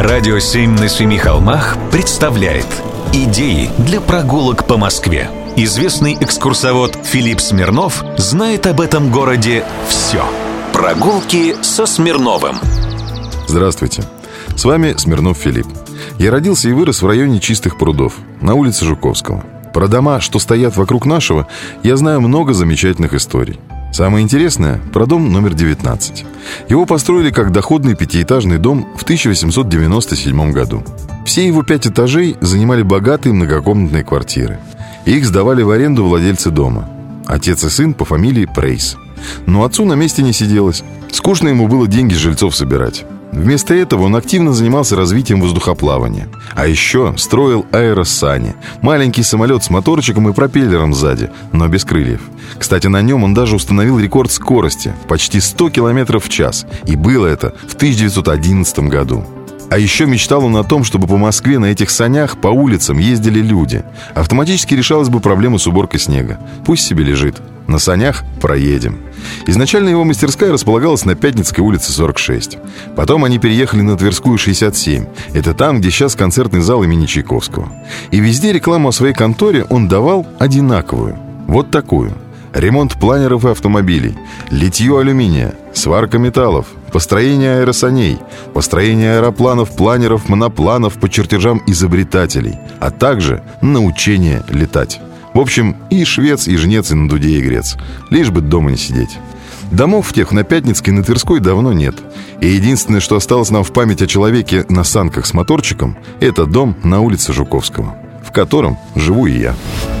Радио «Семь на семи холмах» представляет Идеи для прогулок по Москве. Известный экскурсовод Филипп Смирнов знает об этом городе все. Прогулки со Смирновым. Здравствуйте. С вами Смирнов Филипп. Я родился и вырос в районе Чистых прудов, на улице Жуковского. Про дома, что стоят вокруг нашего, я знаю много замечательных историй. Самое интересное – про дом номер 19. Его построили как доходный пятиэтажный дом в 1897 году. Все его пять этажей занимали богатые многокомнатные квартиры. Их сдавали в аренду владельцы дома. Отец и сын по фамилии Прейс. Но отцу на месте не сиделось. Скучно ему было деньги жильцов собирать. Вместо этого он активно занимался развитием воздухоплавания. А еще строил аэросани. Маленький самолет с моторчиком и пропеллером сзади, но без крыльев. Кстати, на нем он даже установил рекорд скорости – почти 100 км в час. И было это в 1911 году. А еще мечтал он о том, чтобы по Москве на этих санях по улицам ездили люди. Автоматически решалась бы проблема с уборкой снега. Пусть себе лежит. На санях проедем. Изначально его мастерская располагалась на Пятницкой улице 46. Потом они переехали на Тверскую 67. Это там, где сейчас концертный зал имени Чайковского. И везде рекламу о своей конторе он давал одинаковую. Вот такую. Ремонт планеров и автомобилей, литье алюминия, сварка металлов, построение аэросаней, построение аэропланов, планеров, монопланов по чертежам изобретателей, а также научение летать. В общем, и швец, и жнец, и на дуде и грец. Лишь бы дома не сидеть. Домов тех на Пятницкой и на Тверской давно нет. И единственное, что осталось нам в память о человеке на санках с моторчиком, это дом на улице Жуковского, в котором живу и я.